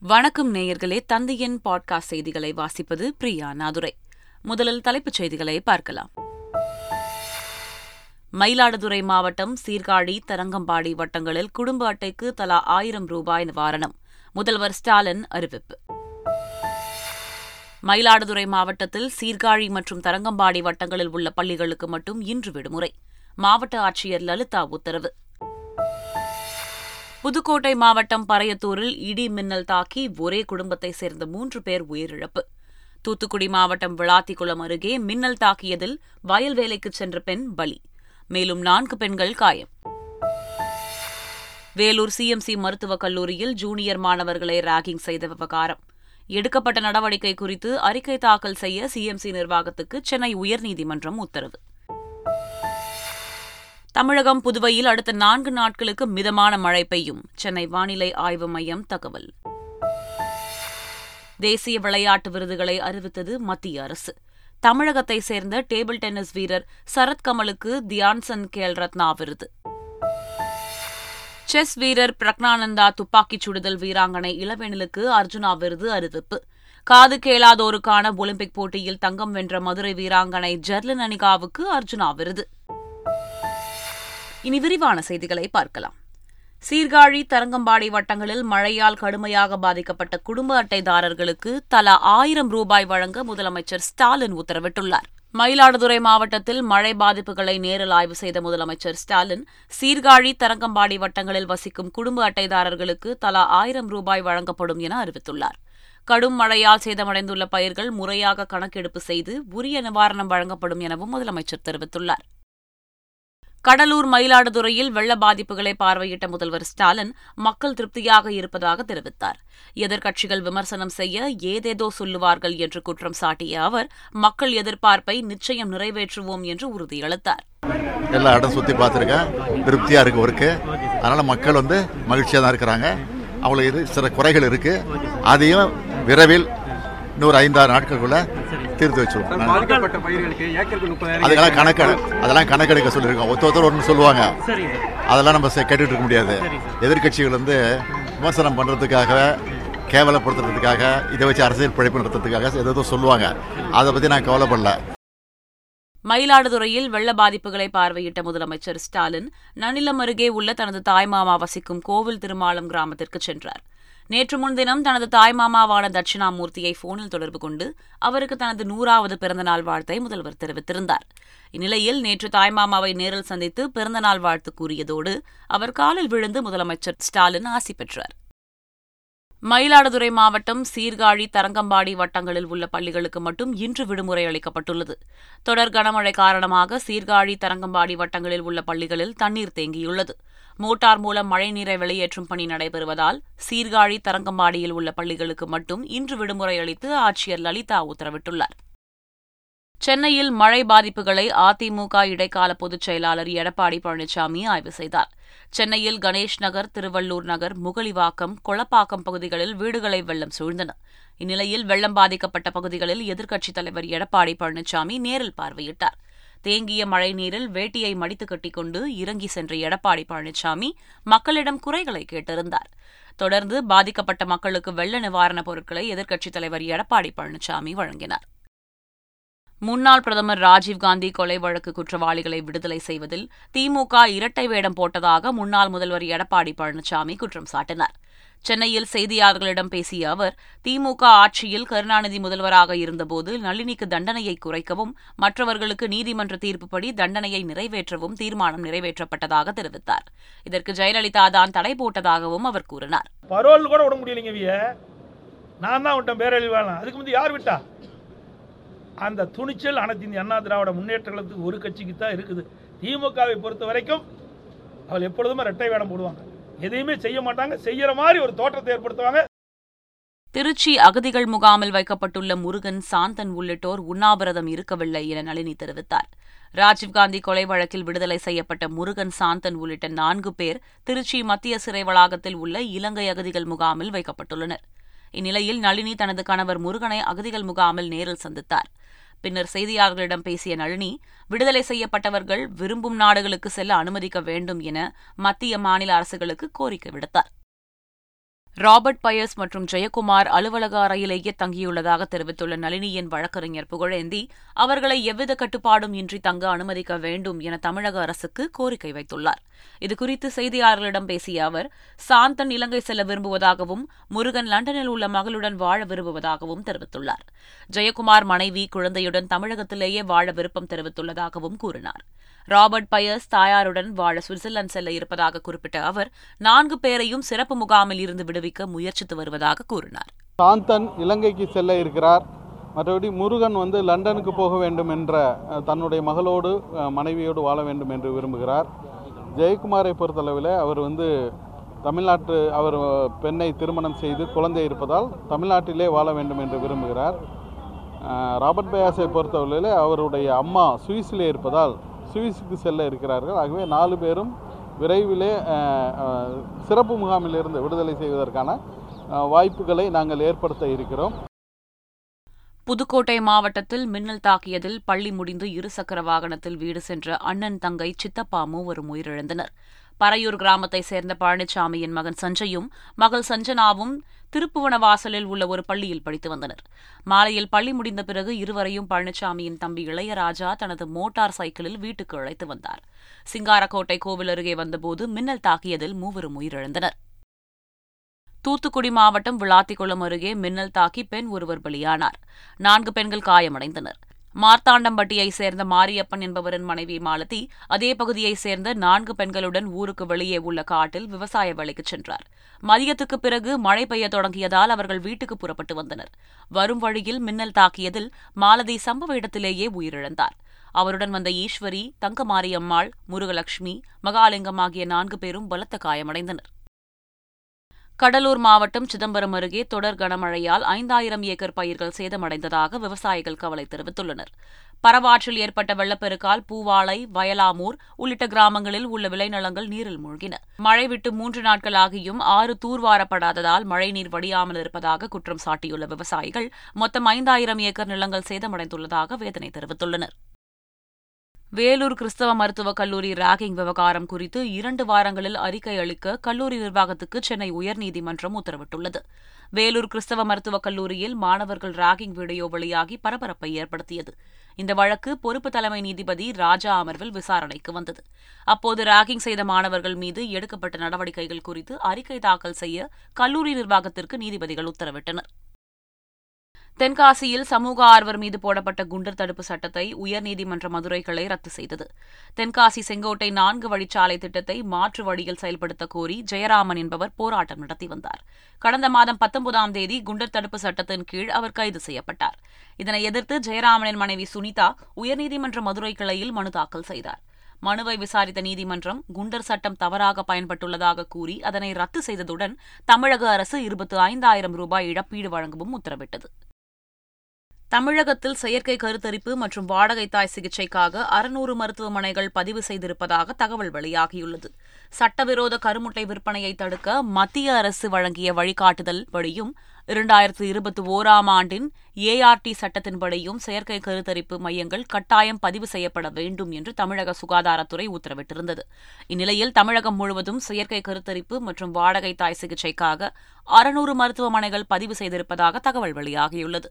வணக்கம் நேயர்களே தந்தையின் பாட்காஸ்ட் செய்திகளை வாசிப்பது பிரியா நாதுரை. முதலில் தலைப்புச் செய்திகளை பார்க்கலாம். மயிலாடுதுறை மாவட்டம் சீர்காழி தரங்கம்பாடி வட்டங்களில் குடும்ப அட்டைக்கு தலா ஆயிரம் ரூபாய் நிவாரணம். முதல்வர் ஸ்டாலின் அறிவிப்பு. மயிலாடுதுறை மாவட்டத்தில் சீர்காழி மற்றும் தரங்கம்பாடி வட்டங்களில் உள்ள பள்ளிகளுக்கு மட்டும் இன்று விடுமுறை. மாவட்ட ஆட்சியர் லலிதா உத்தரவு. புதுக்கோட்டை மாவட்டம் பறையத்தூரில் இடி மின்னல் தாக்கி ஒரே குடும்பத்தைச் சேர்ந்த மூன்று பேர் உயிரிழப்பு. தூத்துக்குடி மாவட்டம் விளாத்திக்குளம் அருகே மின்னல் தாக்கியதில் வயல் வேலைக்கு சென்ற பெண் பலி. மேலும் நான்கு பெண்கள் காயம். வேலூர் சிஎம்சி மருத்துவக் கல்லூரியில் ஜூனியர் மாணவர்களை ராகிங் செய்த விவகாரம். எடுக்கப்பட்ட நடவடிக்கை குறித்து அறிக்கை தாக்கல் செய்ய சிஎம்சி நிர்வாகத்துக்கு சென்னை உயர்நீதிமன்றம் உத்தரவு. தமிழகம் புதுவையில் அடுத்த நான்கு நாட்களுக்கு மிதமான மழை பெய்யும். சென்னை வானிலை ஆய்வு மையம் தகவல். தேசிய விளையாட்டு விருதுகளை அறிவித்தது மத்திய அரசு. தமிழகத்தைச் சேர்ந்த டேபிள் டென்னிஸ் வீரர் சரத்கமலுக்கு தியான்சன் கேல் ரத்னா விருது. செஸ் வீரர் பிரக்னானந்தா துப்பாக்கிச் சுடுதல் வீராங்கனை இளவேனிலுக்கு அர்ஜுனா விருது அறிவிப்பு. காது கேளாதோருக்கான ஒலிம்பிக் போட்டியில் தங்கம் வென்ற மதுரை வீராங்கனை ஜெர்லின் அனிகாவுக்கு அர்ஜுனா விருது. இனி விரிவான செய்திகளை பார்க்கலாம். சீர்காழி தரங்கம்பாடி வட்டங்களில் மழையால் கடுமையாக பாதிக்கப்பட்ட குடும்ப அட்டைதாரர்களுக்கு தலா ஆயிரம் ரூபாய் வழங்க முதலமைச்சர் ஸ்டாலின் உத்தரவிட்டுள்ளார். மயிலாடுதுறை மாவட்டத்தில் மழை பாதிப்புகளை நேரில் ஆய்வு செய்த முதலமைச்சர் ஸ்டாலின் சீர்காழி தரங்கம்பாடி வட்டங்களில் வசிக்கும் குடும்ப அட்டைதாரர்களுக்கு தலா ஆயிரம் ரூபாய் வழங்கப்படும் என அறிவித்துள்ளார். கடும் மழையால் சேதமடைந்துள்ள பயிர்கள் முறையாக கணக்கெடுப்பு செய்து உரிய நிவாரணம் வழங்கப்படும் எனவும் முதலமைச்சர் தெரிவித்துள்ளார். கடலூர் மயிலாடுதுறையில் வெள்ள பாதிப்புகளை பார்வையிட்ட முதல்வர் ஸ்டாலின் மக்கள் திருப்தியாக இருப்பதாக தெரிவித்தார். எதிர்க்கட்சிகள் விமர்சனம் செய்ய ஏதேதோ சொல்லுவார்கள் என்று குற்றம் சாட்டிய அவர் மக்கள் எதிர்பார்ப்பை நிச்சயம் நிறைவேற்றுவோம் என்று உறுதியளித்தார். எல்லா இடம் சுற்றி பார்த்துருக்கேன். திருப்தியாக இருக்கு ஒருக்கு. அதனால் மக்கள் வந்து மகிழ்ச்சியாக தான் இருக்கிறாங்க. அவங்களுக்கு இது சில குறைகள் இருக்கு. அதையும் விரைவில் இன்னொரு ஐந்தாறு நாட்களுக்குள்ள தீர்த்து வச்சிருவோம். பாதிக்கப்பட்ட பயிர்களுக்கு ஏக்கருக்கு முப்பதாயிரம் அதெல்லாம் கணக்கு அதெல்லாம் கணக்கெடுக்க சொல்லியிருக்கோம். ஒருத்த ஒருத்தர் ஒன்று சொல்லுவாங்க. அதெல்லாம் நம்ம கேட்டுட்டு இருக்க முடியாது. எதிர்க்கட்சிகள் வந்து விமர்சனம் பண்ணுறதுக்காக கேவலப்படுத்துறதுக்காக இதை வச்சு அரசியல் பிழைப்பு நடத்துறதுக்காக ஏதோ சொல்லுவாங்க. அதை பற்றி நான் கவலைப்படல. மயிலாடுதுறையில் வெள்ள பாதிப்புகளை பார்வையிட்ட முதலமைச்சர் ஸ்டாலின் நனிலம் அருகே உள்ள தனது தாய்மாமா வசிக்கும் கோவில் திருமாலம் கிராமத்திற்கு சென்றார். நேற்று முன்தினம் தனது தாய்மாமாவான தட்சிணாமூர்த்தியை போனில் தொடர்பு கொண்டு அவருக்கு தனது நூறாவது பிறந்தநாள் வாழ்த்தை முதல்வர் தெரிவித்திருந்தார். இந்நிலையில் நேற்று தாய்மாமாவை நேரில் சந்தித்து பிறந்தநாள் வாழ்த்து கூறியதோடு அவர் காலில் விழுந்து முதலமைச்சர் ஸ்டாலின் ஆசி பெற்றார். மயிலாடுதுறை மாவட்டம் சீர்காழி தரங்கம்பாடி வட்டங்களில் உள்ள பள்ளிகளுக்கு மட்டும் இன்று விடுமுறை அளிக்கப்பட்டுள்ளது. தொடர் கனமழை காரணமாக சீர்காழி தரங்கம்பாடி வட்டங்களில் உள்ள பள்ளிகளில் தண்ணீர் தேங்கியுள்ளது. மோட்டார் மூலம் மழைநீரை வெளியேற்றும் பணி நடைபெறுவதால் சீர்காழி தரங்கம்பாடியில் உள்ள பள்ளிகளுக்கு மட்டும் இன்று விடுமுறை அளித்து ஆட்சியர் லலிதா உத்தரவிட்டுள்ளார். சென்னையில் மழை பாதிப்புகளை அதிமுக இடைக்கால பொதுச் செயலாளர் எடப்பாடி பழனிசாமி ஆய்வு செய்தார். சென்னையில் கணேஷ் நகர் திருவள்ளூர் நகர் முகலிவாக்கம் கொளப்பாக்கம் பகுதிகளில் வீடுகளை வெள்ளம் சூழ்ந்தன. இந்நிலையில் வெள்ளம் பாதிக்கப்பட்ட பகுதிகளில் எதிர்க்கட்சித் தலைவர் எடப்பாடி பழனிசாமி நேரில் பார்வையிட்டார். தேங்கிய மழைநீரில் வேட்டியை மடித்து கட்டிக்கொண்டு இறங்கி சென்ற எடப்பாடி பழனிசாமி மக்களிடம் குறைகளை கேட்டிருந்தார். தொடர்ந்து பாதிக்கப்பட்ட மக்களுக்கு வெள்ள நிவாரணப் பொருட்களை எதிர்க்கட்சித் தலைவர் எடப்பாடி பழனிசாமி வழங்கினார். முன்னாள் பிரதமர் ராஜீவ்காந்தி கொலை வழக்கு குற்றவாளிகளை விடுதலை செய்வதில் திமுக இரட்டை வேடம் போட்டதாக முன்னாள் முதல்வர் எடப்பாடி பழனிசாமி குற்றம் சாட்டினார். சென்னையில் செய்தியாளர்களிடம் பேசிய அவர் திமுக ஆட்சியில் கருணாநிதி முதல்வராக இருந்தபோது நளினிக்கு தண்டனையை குறைக்கவும் மற்றவர்களுக்கு நீதிமன்ற தீர்ப்புப்படி தண்டனையை நிறைவேற்றவும் தீர்மானம் நிறைவேற்றப்பட்டதாக தெரிவித்தார். இதற்கு ஜெயலலிதா தான் தடை போட்டதாகவும் அவர் கூறினார். பரோல் கூட விட முடியலைங்க நான் தான் விட்டேன் பேரழிவு வேணாம் அதுக்கு முந்தைய யார் விட்டா? அந்த துணிச்சல் அனைத்து இந்திய அண்ணா திராவிட முன்னேற்ற கழகத்துக்கு ஒரு கட்சிக்கு தான் இருக்குது. திமுகவை பொறுத்த வரைக்கும் அவள் எப்பொழுதுமே ரெட்டை வேடம் போடுவாங்க. எதையுமே செய்ய மாட்டாங்க செய்யற மாதிரி ஒரு தோற்றத்தை ஏற்படுத்துவாங்க. திருச்சி அகதிகள் முகாமில் வைக்கப்பட்டுள்ள முருகன் சாந்தன் உள்ளிட்டோர் உண்ணாவிரதம் இருக்கவில்லை என நளினி தெரிவித்தார். ராஜீவ்காந்தி கொலை வழக்கில் விடுதலை செய்யப்பட்ட முருகன் சாந்தன் உள்ளிட்ட நான்கு பேர் திருச்சி மத்திய சிறை வளாகத்தில் உள்ள இலங்கை அகதிகள் முகாமில் வைக்கப்பட்டுள்ளனர். இந்நிலையில் நளினி தனது கணவர் முருகனை அகதிகள் முகாமில் நேரில் சந்தித்தார். பின்னர் செய்தியாளர்களிடம் பேசிய நளினி விடுதலை செய்யப்பட்டவர்கள் விரும்பும் நாடுகளுக்கு செல்ல அனுமதிக்க வேண்டும் என மத்திய மாநில அரசுகளுக்கு கோரிக்கை விடுத்தார். ராபர்ட் பயஸ் மற்றும் ஜெயக்குமார் அலுவலக அறையிலேயே தங்கியுள்ளதாக தெரிவித்துள்ள நளினியின் வழக்கறிஞர் புகழேந்தி அவர்களை எவ்வித கட்டுப்பாடும் இன்றி தங்க அனுமதிக்க வேண்டும் என தமிழக அரசுக்கு கோரிக்கை வைத்துள்ளார். இதுகுறித்து செய்தியாளர்களிடம் பேசிய அவர் சாந்தன் இலங்கை செல்ல விரும்புவதாகவும் முருகன் லண்டனில் உள்ள மகளுடன் வாழ விரும்புவதாகவும் தெரிவித்துள்ளார். ஜெயக்குமார் மனைவி குழந்தையுடன் தமிழகத்திலேயே வாழ விருப்பம் தெரிவித்துள்ளதாகவும் கூறினார். ராபர்ட் பயஸ் தாயாருடன் வாழ சுவிட்சர்லாந்து செல்ல இருப்பதாக குறிப்பிட்ட அவர் நான்கு பேரையும் சிறப்பு முகாமில் இருந்து விடுவிக்க முயற்சித்து வருவதாக கூறினார். சாந்தன் இலங்கைக்கு செல்ல இருக்கிறார். மற்றபடி முருகன் வந்து லண்டனுக்கு போக வேண்டும் என்ற தன்னுடைய மகளோடு மனைவியோடு வாழ வேண்டும் என்று விரும்புகிறார். ஜெயக்குமாரை பொறுத்தளவில் அவர் வந்து தமிழ்நாட்டு அவர் பெண்ணை திருமணம் செய்து குழந்தை இருப்பதால் தமிழ்நாட்டிலே வாழ வேண்டும் என்று விரும்புகிறார். ராபர்ட் பயாஸை பொறுத்தவரையில் அவருடைய அம்மா சுவிஸிலே இருப்பதால் சுவிஸுக்கு செல்ல இருக்கிறார்கள். ஆகவே நாலு பேரும் விரைவிலே சிறப்பு முகாமிலிருந்து விடுதலை செய்வதற்கான வாய்ப்புகளை நாங்கள் ஏற்படுத்த இருக்கிறோம். புதுக்கோட்டை மாவட்டத்தில் மின்னல் தாக்கியதில் பள்ளி முடிந்து இருசக்கர வாகனத்தில் வீடு சென்ற அண்ணன் தங்கை சித்தப்பா மூவரும் உயிரிழந்தனர். பறையூர் கிராமத்தைச் சேர்ந்த பழனிசாமியின் மகன் சஞ்சயும் மகள் சஞ்சனாவும் திருப்புவனவாசலில் உள்ள ஒரு பள்ளியில் படித்து வந்தனர். மாலையில் பள்ளி முடிந்த பிறகு இருவரையும் பழனிசாமியின் தம்பி இளையராஜா தனது மோட்டார் சைக்கிளில் வீட்டுக்கு அழைத்து வந்தார். சிங்காரக்கோட்டை கோவில் அருகே வந்தபோது மின்னல் தாக்கியதில் மூவரும் உயிரிழந்தனர். தூத்துக்குடி மாவட்டம் விளாத்திக்குளம் அருகே மின்னல் தாக்கி பெண் ஒருவர் பலியானார். நான்கு பெண்கள் காயமடைந்தனர். மார்த்தாண்டம்பட்டியைச் சேர்ந்த மாரியப்பன் என்பவரின் மனைவி மாலதி அதே பகுதியைச் சேர்ந்த நான்கு பெண்களுடன் ஊருக்கு வெளியே உள்ள காட்டில் விவசாய வேலைக்கு சென்றார். மதியத்துக்கு பிறகு மழை பெய்ய தொடங்கியதால் அவர்கள் வீட்டுக்கு புறப்பட்டு வந்தனர். வரும் வழியில் மின்னல் தாக்கியதில் மாலதி சம்பவ இடத்திலேயே உயிரிழந்தார். அவருடன் வந்த ஈஸ்வரி தங்கமாரியம்மாள் முருகலட்சுமி மகாலிங்கம் ஆகிய நான்கு பேரும் பலத்த காயமடைந்தனர். கடலூர் மாவட்டம் சிதம்பரம் அருகே தொடர் கனமழையால் ஐந்தாயிரம் ஏக்கர் பயிர்கள் சேதமடைந்ததாக விவசாயிகள் கவலை தெரிவித்துள்ளனர். பரவாற்றில் ஏற்பட்ட வெள்ளப்பெருக்கால் பூவாளை வயலாமூர் உள்ளிட்ட கிராமங்களில் உள்ள விளைநிலங்கள் நீரில் மூழ்கின. மழை விட்டு மூன்று நாட்களாகியும் ஆறு தூர்வாரப்படாததால் மழைநீர் வடியாமல் இருப்பதாக குற்றம் சாட்டியுள்ள விவசாயிகள் மொத்தம் ஐந்தாயிரம் ஏக்கர் நிலங்கள் சேதமடைந்துள்ளதாக வேதனை தெரிவித்துள்ளனர். வேலூர் கிறிஸ்தவ மருத்துவக் கல்லூரி ராகிங் விவகாரம் குறித்து இரண்டு வாரங்களில் அறிக்கை அளிக்க கல்லூரி நிர்வாகத்துக்கு சென்னை உயர்நீதிமன்றம் உத்தரவிட்டுள்ளது. வேலூர் கிறிஸ்தவ மருத்துவக் கல்லூரியில் மாணவர்கள் ராகிங் வீடியோ வெளியாகி பரபரப்பை ஏற்படுத்தியது. இந்த வழக்கு பொறுப்பு தலைமை நீதிபதி ராஜா அமர்வில் விசாரணைக்கு வந்தது. அப்போது ராகிங் செய்த மாணவர்கள் மீது எடுக்கப்பட்ட நடவடிக்கைகள் குறித்து அறிக்கை தாக்கல் செய்ய கல்லூரி நிர்வாகத்திற்கு நீதிபதிகள் உத்தரவிட்டனர். தென்காசியில் சமூக ஆர்வர் மீது போடப்பட்ட குண்டர் தடுப்பு சட்டத்தை உயர்நீதிமன்ற மதுரை கிளை ரத்து செய்தது. தென்காசி செங்கோட்டை நான்கு வழிச்சாலை திட்டத்தை மாற்று வழியில் செயல்படுத்த கோரி ஜெயராமன் என்பவர் போராட்டம் நடத்தி வந்தார். கடந்த மாதம் பத்தொன்பதாம் தேதி குண்டர் தடுப்பு சட்டத்தின் கீழ் அவர் கைது செய்யப்பட்டார். இதனை எதிர்த்து ஜெயராமனின் மனைவி சுனிதா உயர்நீதிமன்ற மதுரை கிளையில் மனு தாக்கல் செய்தார். மனுவை விசாரித்த நீதிமன்றம் குண்டர் சட்டம் தவறாக பயன்பட்டுள்ளதாக கூறி அதனை ரத்து செய்ததுடன் தமிழக அரசு இருபத்து ஐந்தாயிரம் ரூபாய் இழப்பீடு வழங்கவும் உத்தரவிட்டது. தமிழகத்தில் செயற்கை கருத்தரிப்பு மற்றும் வாடகை தாய் சிகிச்சைக்காக அறுநூறு மருத்துவமனைகள் பதிவு செய்திருப்பதாக தகவல் வெளியாகியுள்ளது. சட்டவிரோத கருமுட்டை விற்பனையை தடுக்க மத்திய அரசு வழங்கிய வழிகாட்டுதல் படியும் இரண்டாயிரத்து இருபத்தி ஓராம் ஆண்டின் ஏஆர்டி சட்டத்தின்படியும் செயற்கை கருத்தரிப்பு மையங்கள் கட்டாயம் பதிவு செய்யப்பட வேண்டும் என்று தமிழக சுகாதாரத்துறை உத்தரவிட்டிருந்தது. இந்நிலையில் தமிழகம் முழுவதும் செயற்கை கருத்தரிப்பு மற்றும் வாடகை தாய் சிகிச்சைக்காக அறுநூறு மருத்துவமனைகள் பதிவு செய்திருப்பதாக தகவல் வெளியாகியுள்ளது.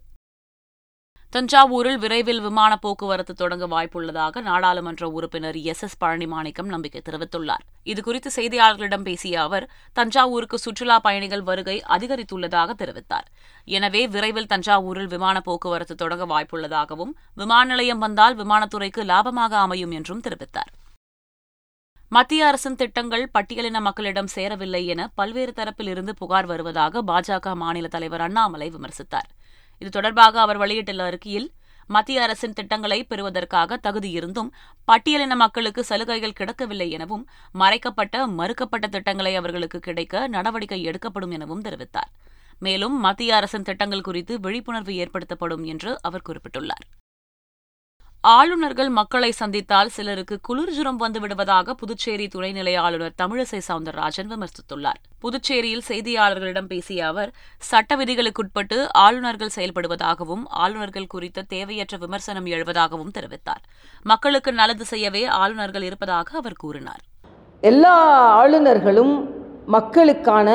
தஞ்சாவூரில் விரைவில் விமான போக்குவரத்து தொடங்க வாய்ப்புள்ளதாக நாடாளுமன்ற உறுப்பினர் எஸ். எஸ். பழனிமாணிக்கம் நம்பிக்கை தெரிவித்துள்ளார். இதுகுறித்து செய்தியாளர்களிடம் பேசிய அவர் தஞ்சாவூருக்கு சுற்றுலா பயணிகள் வருகை அதிகரித்துள்ளதாக தெரிவித்தார். எனவே விரைவில் தஞ்சாவூரில் விமான போக்குவரத்து தொடங்க வாய்ப்புள்ளதாகவும் விமான நிலையம் வந்தால் விமானத்துறைக்கு லாபமாக அமையும் என்றும் தெரிவித்தார். மத்திய அரசின் திட்டங்கள் பட்டியலின மக்களிடம் சேரவில்லை என பல்வேறு தரப்பில் இருந்து புகார் வருவதாக பாஜக மாநில தலைவர் அண்ணாமலை விமர்சித்தார். இது தொடர்பாக அவர் வெளியிட்டுள்ள அறிக்கையில் மத்திய அரசின் திட்டங்களை பெறுவதற்காக தகுதியிருந்தும் பட்டியலின மக்களுக்கு சலுகைகள் கிடைக்கவில்லை எனவும் மறைக்கப்பட்ட மறுக்கப்பட்ட திட்டங்களை அவர்களுக்கு கிடைக்க நடவடிக்கை எடுக்கப்படும் எனவும் தெரிவித்தார். மேலும் மத்திய அரசின் திட்டங்கள் குறித்து விழிப்புணர்வு ஏற்படுத்தப்படும் என்று அவர் குறிப்பிட்டுள்ளார். ஆளுநர்கள் மக்களை சந்தித்தால் சிலருக்கு குளிர் ஜுரம் வந்து விடுவதாக புதுச்சேரி துணைநிலை ஆளுநர் தமிழிசை சவுந்தரராஜன் விமர்சித்துள்ளார். புதுச்சேரியில் செய்தியாளர்களிடம் பேசிய அவர் சட்ட விதிகளுக்குட்பட்டு ஆளுநர்கள் செயல்படுவதாகவும் ஆளுநர்கள் குறித்த தேவையற்ற விமர்சனம் எழுவதாகவும் தெரிவித்தார். மக்களுக்கு நல்லது செய்யவே ஆளுநர்கள் இருப்பதாக அவர் கூறினார். எல்லா ஆளுநர்களும் மக்களுக்கான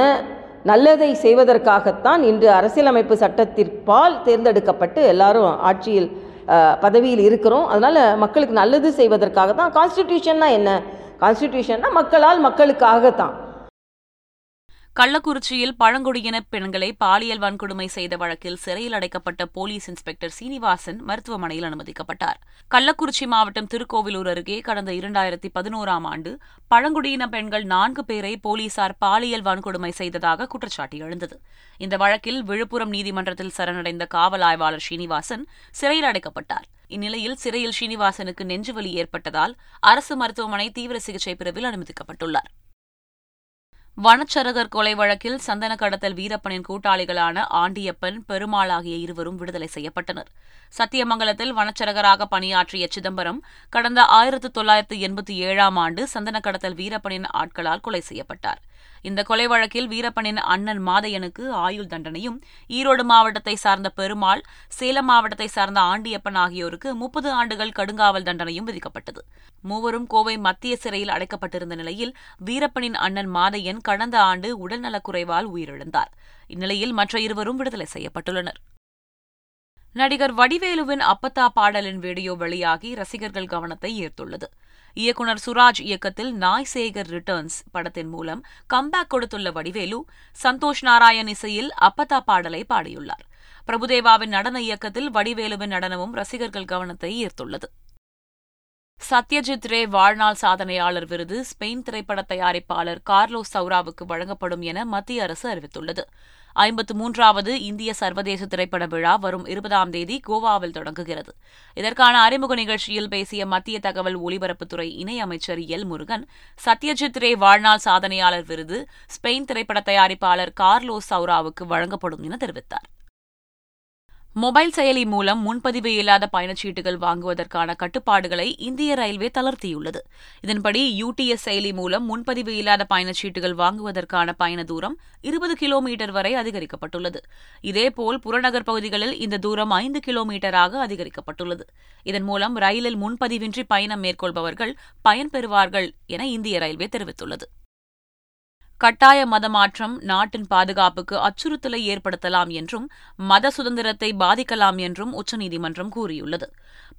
நல்லதை செய்வதற்காகத்தான் இன்று அரசியலமைப்பு சட்டத்திற்பால் தேர்ந்தெடுக்கப்பட்டு எல்லாரும் ஆட்சியில் பதவியில் இருக்கிறோம். அதனால் மக்களுக்கு நல்லது செய்வதற்காக தான் கான்ஸ்டிடியூஷன்னா என்ன? கான்ஸ்டிடியூஷன்னா மக்களால் மக்களுக்காகத்தான். கள்ளக்குறிச்சியில் பழங்குடியின பெண்களை பாலியல் வன்கொடுமை செய்த வழக்கில் சிறையில் அடைக்கப்பட்ட போலீஸ் இன்ஸ்பெக்டர் சீனிவாசன் மருத்துவமனையில் அனுமதிக்கப்பட்டார். கள்ளக்குறிச்சி மாவட்டம் திருக்கோவிலூர் அருகே கடந்த இரண்டாயிரத்தி பதினோராம் ஆண்டு பழங்குடியின பெண்கள் நான்கு பேரை போலீசார் பாலியல் வன்கொடுமை செய்ததாக குற்றச்சாட்டு எழுந்தது. இந்த வழக்கில் விழுப்புரம் நீதிமன்றத்தில் சரணடைந்த காவல் ஆய்வாளர் ஸ்ரீனிவாசன் சிறையில் அடைக்கப்பட்டார். இந்நிலையில் சிறையில் ஸ்ரீனிவாசனுக்கு நெஞ்சுவலி ஏற்பட்டதால் அரசு மருத்துவமனை தீவிர சிகிச்சை பிரிவில் அனுமதிக்கப்பட்டுள்ளார். வனச்சரகர் கொலை வழக்கில் சந்தன கடத்தல் வீரப்பனின் கூட்டாளிகளான ஆண்டியப்பன் பெருமாள் ஆகிய இருவரும் விடுதலை செய்யப்பட்டனர். சத்தியமங்கலத்தில் வனச்சரகராக பணியாற்றிய சிதம்பரம் கடந்த ஆயிரத்து தொள்ளாயிரத்து எண்பத்தி ஏழாம் ஆண்டு சந்தன கடத்தல் வீரப்பனின் ஆட்களால் கொலை செய்யப்பட்டார். இந்த கொலை வழக்கில் வீரப்பனின் அண்ணன் மாதையனுக்கு ஆயுள் தண்டனையும் ஈரோடு மாவட்டத்தை சார்ந்த பெருமாள் சேலம் மாவட்டத்தை சார்ந்த ஆண்டியப்பன் ஆகியோருக்கு முப்பது ஆண்டுகள் கடுங்காவல் தண்டனையும் விதிக்கப்பட்டது. மூவரும் கோவை மத்திய சிறையில் அடைக்கப்பட்டிருந்த நிலையில் வீரப்பனின் அண்ணன் மாதையன் கடந்த ஆண்டு உடல்நலக்குறைவால் உயிரிழந்தார். இந்நிலையில் மற்ற இருவரும் விடுதலை செய்யப்பட்டுள்ளனர். நடிகர் வடிவேலுவின் அப்பத்தா பாடலின் வீடியோ வெளியாகி ரசிகர்கள் கவனத்தை ஈர்த்துள்ளது. இயக்குனர் சுராஜ் இயக்கத்தில் நாய் சேகர் ரிட்டர்ன்ஸ் படத்தின் மூலம் கம்பேக் கொடுத்துள்ள வடிவேலு சந்தோஷ் நாராயண் இசையில் அப்பத்தா பாடலை பாடியுள்ளார். பிரபுதேவாவின் நடன இயக்கத்தில் வடிவேலுவின் நடனமும் ரசிகர்கள் கவனத்தை ஈர்த்துள்ளது. சத்யஜித் ரே வாழ்நாள் சாதனையாளர் விருது ஸ்பெயின் திரைப்பட தயாரிப்பாளர் கார்லோஸ் சௌராவுக்கு வழங்கப்படும் என மத்திய அரசு அறிவித்துள்ளது. ஐம்பத்து மூன்றாவது இந்திய சர்வதேச திரைப்பட விழா வரும் இருபதாம் தேதி கோவாவில் தொடங்குகிறது. இதற்கான அறிமுக நிகழ்ச்சியில் பேசிய மத்திய தகவல் ஒலிபரப்புத்துறை இணையமைச்சர் எல் முருகன் சத்யஜித் ரே வாழ்நாள் சாதனையாளர் விருது ஸ்பெயின் திரைப்பட தயாரிப்பாளர் கார்லோஸ் சௌராவுக்கு வழங்கப்படும் என தெரிவித்தார். மொபைல் செயலி மூலம் முன்பதிவு இல்லாத பயணச்சீட்டுகள் வாங்குவதற்கான கட்டுப்பாடுகளை இந்திய ரயில்வே தளர்த்தியுள்ளது. இதன்படி யூடிஎஸ் செயலி மூலம் முன்பதிவு இல்லாத பயணச்சீட்டுகள் வாங்குவதற்கான பயண தூரம் இருபது கிலோமீட்டர் வரை அதிகரிக்கப்பட்டுள்ளது. இதேபோல் புறநகர் பகுதிகளில் இந்த தூரம் ஐந்து கிலோமீட்டராக அதிகரிக்கப்பட்டுள்ளது. இதன் மூலம் ரயிலில் முன்பதிவின்றி பயணம் மேற்கொள்பவர்கள் பயன்பெறுவார்கள் என இந்திய ரயில்வே தெரிவித்துள்ளது. கட்டாய மதமாற்றம் நாட்டின் பாதுகாப்புக்கு அச்சுறுத்தலை ஏற்படுத்தலாம் என்றும் மத சுதந்திரத்தை பாதிக்கலாம் என்றும் உச்சநீதிமன்றம் கூறியுள்ளது.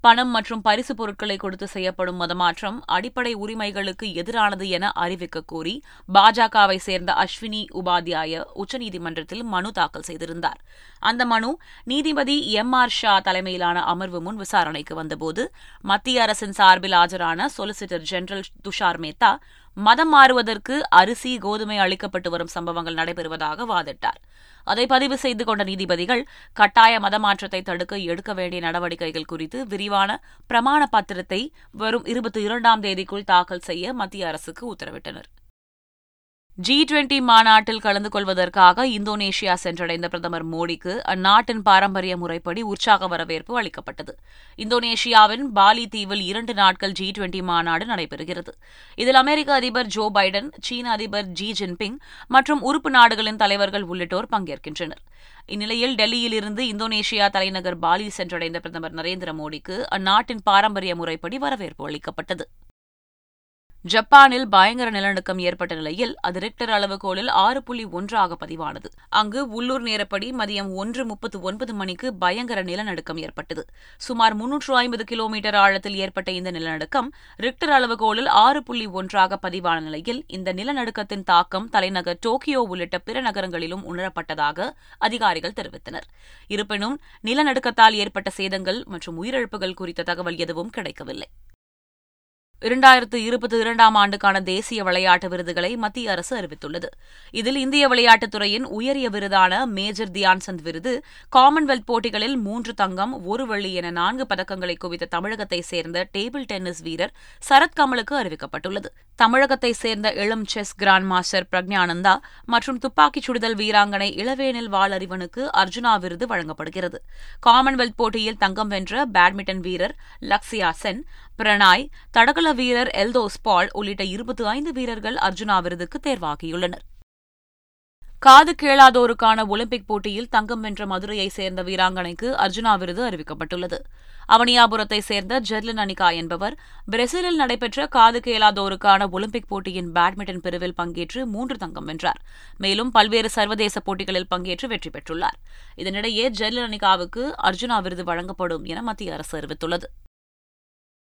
பணம் மற்றும் பரிசுப் பொருட்களை கொடுத்து செய்யப்படும் மதமாற்றம் அடிப்படை உரிமைகளுக்கு எதிரானது என அறிவிக்க கோரி பாஜகவை சேர்ந்த அஸ்வினி உபாத்யாய உச்சநீதிமன்றத்தில் மனு தாக்கல் செய்திருந்தார். அந்த மனு நீதிபதி எம் ஆர் ஷா தலைமையிலான அமர்வு முன் விசாரணைக்கு வந்தபோது மத்திய அரசின் சார்பில் ஆஜரான சொலிசிட்டர் ஜெனரல் துஷார் மேத்தா மதம் மாறுவதற்கு அரிசி கோதுமை அளிக்கப்பட்டு வரும் சம்பவங்கள் நடைபெறுவதாக வாதிட்டார். அதை பதிவு செய்து கொண்ட நீதிபதிகள் கட்டாய மதமாற்றத்தை தடுக்க எடுக்க வேண்டிய நடவடிக்கைகள் குறித்து விரிவான பிரமாண பத்திரத்தை வரும் இருபத்தி இரண்டாம் தேதிக்குள் தாக்கல் செய்ய மத்திய அரசுக்கு உத்தரவிட்டனர். ஜி டுவெண்டி மாநாட்டில் கலந்து கொள்வதற்காக இந்தோனேஷியா சென்றடைந்த பிரதமர் மோடிக்கு அந்நாட்டின் பாரம்பரிய முறைப்படி உற்சாக வரவேற்பு அளிக்கப்பட்டது. இந்தோனேஷியாவின் பாலி தீவில் இரண்டு நாட்கள் ஜி டுவெண்டி மாநாடு நடைபெறுகிறது. இதில் அமெரிக்க அதிபர் ஜோ பைடன் சீன அதிபர் ஜி ஜின்பிங் மற்றும் உறுப்பு நாடுகளின் தலைவர்கள் உள்ளிட்டோர் பங்கேற்கின்றனர். இந்நிலையில் டெல்லியிலிருந்து இந்தோனேஷியா தலைநகர் பாலி சென்றடைந்த பிரதமர் நரேந்திர மோடிக்கு அந்நாட்டின் பாரம்பரிய முறைப்படி வரவேற்பு அளிக்கப்பட்டது. ஜப்பானில் பயங்கர நிலநடுக்கம் ஏற்பட்ட நிலையில் அது ரிக்டர் அளவுகோலில் ஆறு புள்ளி ஒன்றாக பதிவானது. அங்கு உள்ளூர் நேரப்படி மதியம் ஒன்று முப்பத்து ஒன்பது மணிக்கு பயங்கர நிலநடுக்கம் ஏற்பட்டது. சுமார் முன்னூற்று ஐம்பது கிலோமீட்டர் ஆழத்தில் ஏற்பட்ட இந்த நிலநடுக்கம் ரிக்டர் அளவுகோலில் ஆறு புள்ளி ஒன்றாக பதிவான நிலையில் இந்த நிலநடுக்கத்தின் தாக்கம் தலைநகர் டோக்கியோ உள்ளிட்ட பிற நகரங்களிலும் உணரப்பட்டதாக அதிகாரிகள் தெரிவித்தனர். இருப்பினும் நிலநடுக்கத்தால் ஏற்பட்ட சேதங்கள் மற்றும் உயிரிழப்புகள் குறித்த தகவல் எதுவும் கிடைக்கவில்லை. இரண்டாயிரத்து இருபத்தி இரண்டாம் ஆண்டுக்கான தேசிய விளையாட்டு விருதுகளை மத்திய அரசு அறிவித்துள்ளது. இதில் இந்திய விளையாட்டுத்துறையின் உயரிய விருதான மேஜர் தியான்சந்த் விருது காமன்வெல்த் போட்டிகளில் மூன்று தங்கம் ஒரு வெள்ளி என நான்கு பதக்கங்களை குவித்த தமிழகத்தை சேர்ந்த டேபிள் டென்னிஸ் வீரர் சரத்கமலுக்கு அறிவிக்கப்பட்டுள்ளது. தமிழகத்தை சேர்ந்த இளம் செஸ் கிராண்ட் மாஸ்டர் பிரக்ஞானந்தா மற்றும் துப்பாக்கிச் சுடுதல் வீராங்கனை இளவேனில் வாளறிவனுக்கு அர்ஜுனா விருது வழங்கப்படுகிறது. காமன்வெல்த் போட்டியில் தங்கம் வென்ற பேட்மிண்டன் வீரர் லக்ஸியா சென் பிரணாய் தடகள வீரர் எல்தோஸ் பால் உள்ளிட்ட இருபத்தி ஐந்து வீரர்கள் அர்ஜுனா விருதுக்கு தேர்வாகியுள்ளனர். காது கேளாதோருக்கான ஒலிம்பிக் போட்டியில் தங்கம் வென்ற மதுரையை சேர்ந்த வீராங்கனைக்கு அர்ஜுனா விருது அறிவிக்கப்பட்டுள்ளது. அவனியாபுரத்தை சேர்ந்த ஜெர்லின் அனிகா என்பவர் பிரேசிலில் நடைபெற்ற காது கேளாதோருக்கான ஒலிம்பிக் போட்டியின் பேட்மிண்டன் பிரிவில் பங்கேற்று மூன்று தங்கம் வென்றார். மேலும் பல்வேறு சர்வதேச போட்டிகளில் பங்கேற்று வெற்றி பெற்றுள்ளார். இதனிடையே ஜெர்லின் அனிகாவுக்கு அர்ஜுனா விருது வழங்கப்படும் என மத்திய அரசு அறிவித்துள்ளது.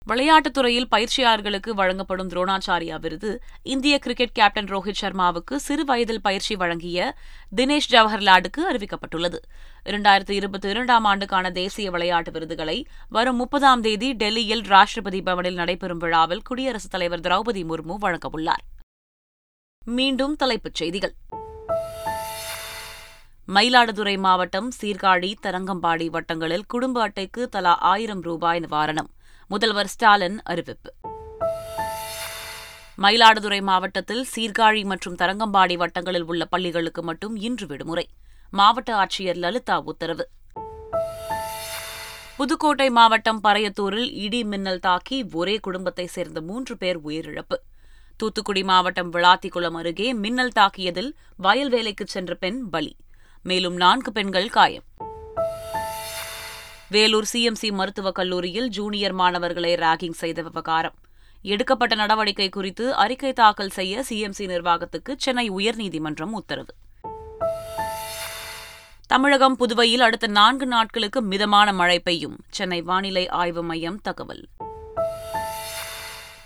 விளையாட்டுத் துறையில் பயிற்சியாளர்களுக்கு வழங்கப்படும் துரோணாச்சாரியா விருது இந்திய கிரிக்கெட் கேப்டன் ரோஹித் சர்மாவுக்கு சிறு வயதில் பயிற்சி வழங்கிய தினேஷ் ஜவஹர்லாலுக்கு அறிவிக்கப்பட்டுள்ளது. இரண்டாயிரத்தி இருபத்தி இரண்டாம் ஆண்டுக்கான தேசிய விளையாட்டு விருதுகளை வரும் முப்பதாம் தேதி டெல்லியில் ராஷ்டிரபதி பவனில் நடைபெறும் விழாவில் குடியரசுத் தலைவர் திரௌபதி முர்மு வழங்கவுள்ளார் மீண்டும் தலைப்புச் செய்திகள். மயிலாடுதுறை மாவட்டம் சீர்காழி தரங்கம்பாடி வட்டங்களில் குடும்ப அட்டைக்கு தலா ஆயிரம் ரூபாய் நிவாரணம். முதல்வர் ஸ்டாலின் அறிவிப்பு. மயிலாடுதுறை மாவட்டத்தில் சீர்காழி மற்றும் தரங்கம்பாடி வட்டங்களில் உள்ள பள்ளிகளுக்கு மட்டும் இன்று விடுமுறை. மாவட்ட ஆட்சியர் லலிதா உத்தரவு. புதுக்கோட்டை மாவட்டம் பரையத்தூரில் இடி மின்னல் தாக்கி ஒரே குடும்பத்தைச் சேர்ந்த மூன்று பேர் உயிரிழப்பு. தூத்துக்குடி மாவட்டம் விளாத்திக்குளம் அருகே மின்னல் தாக்கியதில் வயல் வேலைக்கு சென்ற பெண் பலி. மேலும் நான்கு பெண்கள் காயம். வேலூர் சிஎம்சி மருத்துவக் கல்லூரியில் ஜூனியர் மாணவர்களை ராகிங் செய்த விவகாரம். எடுக்கப்பட்ட நடவடிக்கை குறித்து அறிக்கை தாக்கல் செய்ய சிஎம்சி நிர்வாகத்துக்கு சென்னை உயர்நீதிமன்றம் உத்தரவு. தமிழகம் புதுவையில் அடுத்த நான்கு நாட்களுக்கு மிதமான மழை பெய்யும். சென்னை வானிலை ஆய்வு மையம் தகவல்.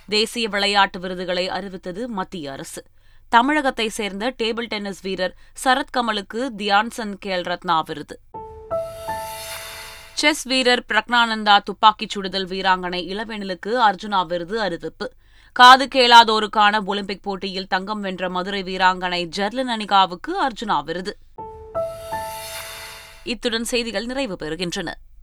தேசிய விளையாட்டு விருதுகளை அறிவித்தது மத்திய அரசு. தமிழகத்தை சேர்ந்த டேபிள் டென்னிஸ் வீரர் சரத்கமலுக்கு தியான்சன் கேல் ரத்னா விருது. செஸ் வீரர் பிரக்னானந்தா துப்பாக்கிச் சுடுதல் வீராங்கனை இளவேனலுக்கு அர்ஜுனா விருது அறிவிப்பு. காது கேளாதோருக்கான ஒலிம்பிக் போட்டியில் தங்கம் வென்ற மதுரை வீராங்கனை ஜெர்லின் அனிகாவுக்கு அர்ஜுனா விருது. இத்துடன் செய்திகள் நிறைவு பெறுகின்றன.